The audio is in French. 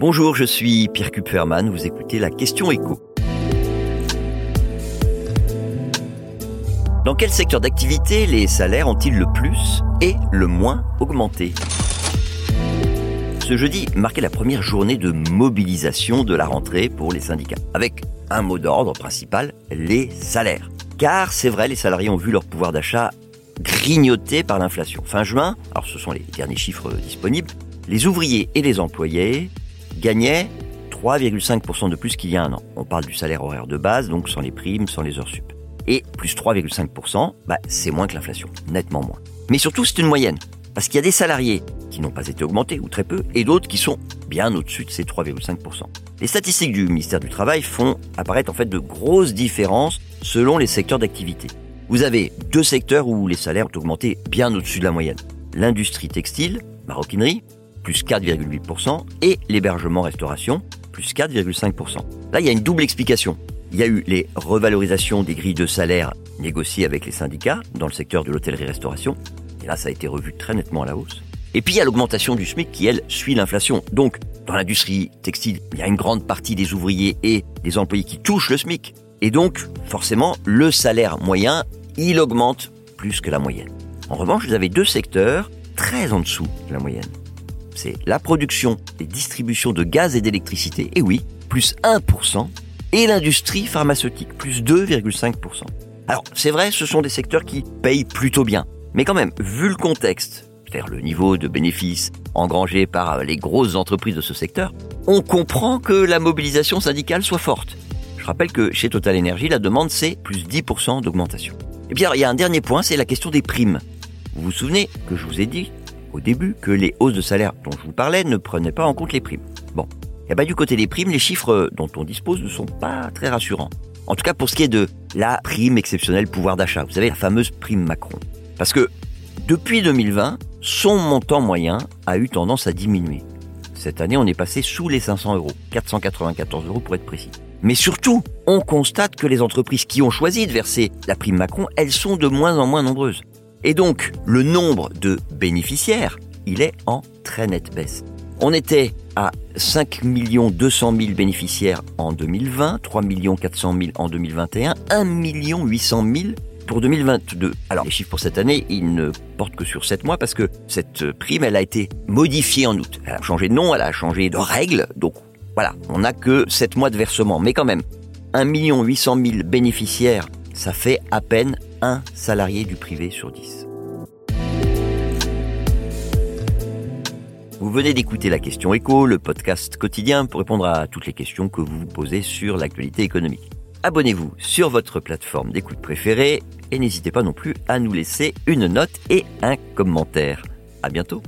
Bonjour, je suis Pierre Kupferman, vous écoutez la question écho. Dans quel secteur d'activité les salaires ont-ils le plus et le moins augmenté? Ce jeudi marquait la première journée de mobilisation de la rentrée pour les syndicats, avec un mot d'ordre principal, les salaires. Car c'est vrai, les salariés ont vu leur pouvoir d'achat grignoté par l'inflation. Fin juin, alors ce sont les derniers chiffres disponibles, les ouvriers et les employés gagnait 3,5% de plus qu'il y a un an. On parle du salaire horaire de base, donc sans les primes, sans les heures sup. Et plus 3,5%, bah, c'est moins que l'inflation, nettement moins. Mais surtout, c'est une moyenne. Parce qu'il y a des salariés qui n'ont pas été augmentés, ou très peu, et d'autres qui sont bien au-dessus de ces 3,5%. Les statistiques du ministère du Travail font apparaître en fait de grosses différences selon les secteurs d'activité. Vous avez deux secteurs où les salaires ont augmenté bien au-dessus de la moyenne. L'industrie textile, maroquinerie, plus 4,8%, et l'hébergement-restauration, plus 4,5%. Là, il y a une double explication. Il y a eu les revalorisations des grilles de salaire négociées avec les syndicats dans le secteur de l'hôtellerie-restauration, et là, ça a été revu très nettement à la hausse. Et puis, il y a l'augmentation du SMIC qui, elle, suit l'inflation. Donc, dans l'industrie textile, il y a une grande partie des ouvriers et des employés qui touchent le SMIC. Et donc, forcément, le salaire moyen, il augmente plus que la moyenne. En revanche, vous avez deux secteurs très en dessous de la moyenne c'est la production et distribution de gaz et d'électricité, et oui, plus 1%, et l'industrie pharmaceutique, plus 2,5%. Alors, c'est vrai, ce sont des secteurs qui payent plutôt bien. Mais quand même, vu le contexte, c'est-à-dire le niveau de bénéfices engrangés par les grosses entreprises de ce secteur, on comprend que la mobilisation syndicale soit forte. Je rappelle que chez Total Energy, la demande, c'est plus 10% d'augmentation. Et puis, il y a un dernier point, c'est la question des primes. Vous vous souvenez que je vous ai dit au début que les hausses de salaire dont je vous parlais ne prenaient pas en compte les primes. Bon. Et bien du côté des primes, les chiffres dont on dispose ne sont pas très rassurants. En tout cas pour ce qui est de la prime exceptionnelle pouvoir d'achat. Vous savez, la fameuse prime Macron. Parce que depuis 2020, son montant moyen a eu tendance à diminuer. Cette année, on est passé sous les 500 euros, 494 euros pour être précis. Mais surtout, on constate que les entreprises qui ont choisi de verser la prime Macron, elles sont de moins en moins nombreuses. Et donc, le nombre de bénéficiaires, il est en très nette baisse. On était à 5 200 000 bénéficiaires en 2020, 3 400 000 en 2021, 1 800 000 pour 2022. Alors, les chiffres pour cette année, ils ne portent que sur 7 mois parce que cette prime, elle a été modifiée en août. Elle a changé de nom, elle a changé de règle. Donc, voilà, on n'a que 7 mois de versement. Mais quand même, 1 800 000 bénéficiaires, ça fait à peine un salarié du privé sur 10. Vous venez d'écouter la question écho, le podcast quotidien pour répondre à toutes les questions que vous vous posez sur l'actualité économique. Abonnez-vous sur votre plateforme d'écoute préférée et n'hésitez pas non plus à nous laisser une note et un commentaire. À bientôt.